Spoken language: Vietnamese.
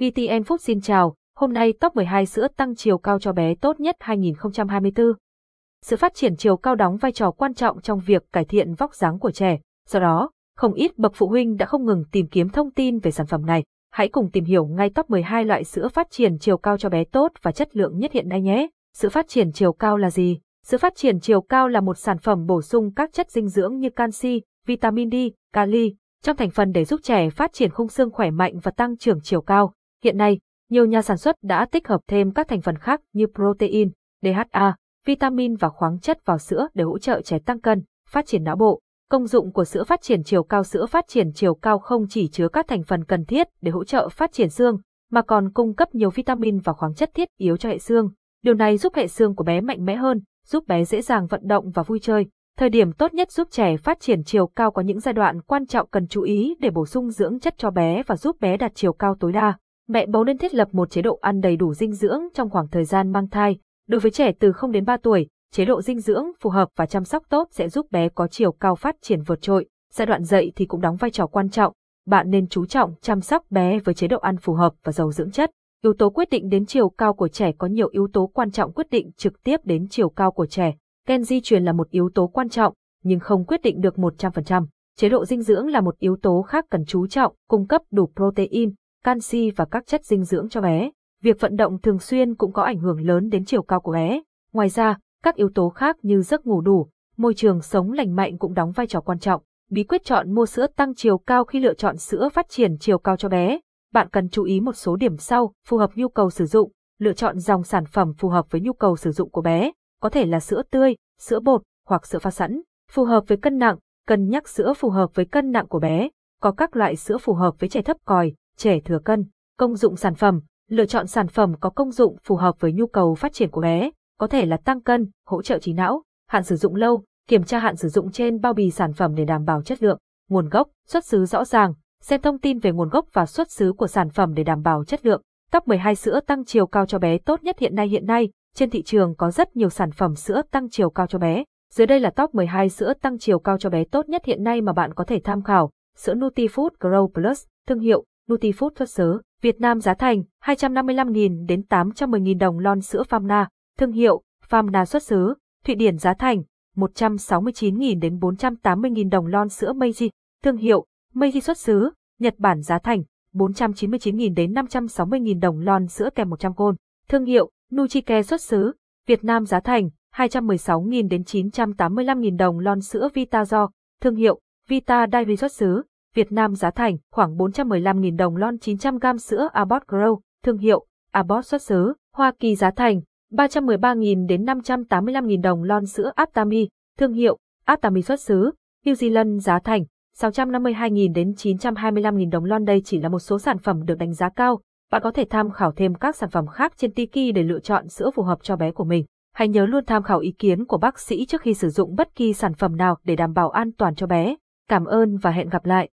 VTN Food xin chào, hôm nay top 12 sữa tăng chiều cao cho bé tốt nhất 2024. Sự phát triển chiều cao đóng vai trò quan trọng trong việc cải thiện vóc dáng của trẻ, do đó, không ít bậc phụ huynh đã không ngừng tìm kiếm thông tin về sản phẩm này. Hãy cùng tìm hiểu ngay top 12 loại sữa phát triển chiều cao cho bé tốt và chất lượng nhất hiện nay nhé. Sữa phát triển chiều cao là gì? Sữa phát triển chiều cao là một sản phẩm bổ sung các chất dinh dưỡng như canxi, vitamin D, kali, trong thành phần để giúp trẻ phát triển khung xương khỏe mạnh và tăng trưởng chiều cao. Hiện nay, nhiều nhà sản xuất đã tích hợp thêm các thành phần khác như protein, DHA, vitamin và khoáng chất vào sữa để hỗ trợ trẻ tăng cân, phát triển não bộ. Công dụng của sữa phát triển chiều cao Sữa phát triển chiều cao không chỉ chứa các thành phần cần thiết để hỗ trợ phát triển xương, mà còn cung cấp nhiều vitamin và khoáng chất thiết yếu cho hệ xương. Điều này giúp hệ xương của bé mạnh mẽ hơn, giúp bé dễ dàng vận động và vui chơi. Thời điểm tốt nhất giúp trẻ phát triển chiều cao có những giai đoạn quan trọng cần chú ý để bổ sung dưỡng chất cho bé và giúp bé đạt chiều cao tối đa. Mẹ bầu nên thiết lập một chế độ ăn đầy đủ dinh dưỡng trong khoảng thời gian mang thai. Đối với trẻ từ 0 đến 3 tuổi, chế độ dinh dưỡng phù hợp và chăm sóc tốt sẽ giúp bé có chiều cao phát triển vượt trội. Giai đoạn dậy thì cũng đóng vai trò quan trọng. Bạn nên chú trọng chăm sóc bé với chế độ ăn phù hợp và giàu dưỡng chất. Yếu tố quyết định đến chiều cao của trẻ có nhiều yếu tố quan trọng quyết định trực tiếp đến chiều cao của trẻ. Gen di truyền là một yếu tố quan trọng, nhưng không quyết định được 100%. Chế độ dinh dưỡng là một yếu tố khác cần chú trọng, cung cấp đủ protein, canxi và các chất dinh dưỡng cho bé. Việc vận động thường xuyên cũng có ảnh hưởng lớn đến chiều cao của bé. Ngoài ra, các yếu tố khác như giấc ngủ đủ, môi trường sống lành mạnh cũng đóng vai trò quan trọng. Bí quyết chọn mua sữa tăng chiều cao khi lựa chọn sữa phát triển chiều cao cho bé. Bạn cần chú ý một số điểm sau, phù hợp nhu cầu sử dụng, lựa chọn dòng sản phẩm phù hợp với nhu cầu sử dụng của bé, có thể là sữa tươi, sữa bột hoặc sữa pha sẵn, phù hợp với cân nặng, cân nhắc sữa phù hợp với cân nặng của bé, có các loại sữa phù hợp với trẻ thấp còi, trẻ thừa cân. Công dụng sản phẩm, lựa chọn sản phẩm có công dụng phù hợp với nhu cầu phát triển của bé, có thể là tăng cân, hỗ trợ trí não, hạn sử dụng lâu, kiểm tra hạn sử dụng trên bao bì sản phẩm để đảm bảo chất lượng, nguồn gốc, xuất xứ rõ ràng, xem thông tin về nguồn gốc và xuất xứ của sản phẩm để đảm bảo chất lượng. Top 12 sữa tăng chiều cao cho bé tốt nhất hiện nay hiện nay, trên thị trường có rất nhiều sản phẩm sữa tăng chiều cao cho bé. Dưới đây là top 12 sữa tăng chiều cao cho bé tốt nhất hiện nay mà bạn có thể tham khảo. Sữa Nutifood Grow Plus, thương hiệu Nutifood xuất xứ, Việt Nam giá thành 255.000 đến 810.000 đồng lon sữa Famna, thương hiệu Famna xuất xứ, Thụy Điển giá thành 169.000 đến 480.000 đồng lon sữa Meiji, thương hiệu Meiji xuất xứ, Nhật Bản giá thành 499.000 đến 560.000 đồng lon sữa kèm 100 côn, thương hiệu Nuchike xuất xứ, Việt Nam giá thành 216.000 đến 985.000 đồng lon sữa Vitazo, thương hiệu Vita Dairy xuất xứ, Việt Nam giá thành khoảng 415.000 đồng lon 900 g sữa Abbott Grow, thương hiệu Abbott xuất xứ, Hoa Kỳ giá thành 313.000 đến 585.000 đồng lon sữa Aptamil thương hiệu Aptamil xuất xứ, New Zealand giá thành 652.000 đến 925.000 đồng lon đây chỉ là một số sản phẩm được đánh giá cao. Bạn có thể tham khảo thêm các sản phẩm khác trên Tiki để lựa chọn sữa phù hợp cho bé của mình. Hãy nhớ luôn tham khảo ý kiến của bác sĩ trước khi sử dụng bất kỳ sản phẩm nào để đảm bảo an toàn cho bé. Cảm ơn và hẹn gặp lại.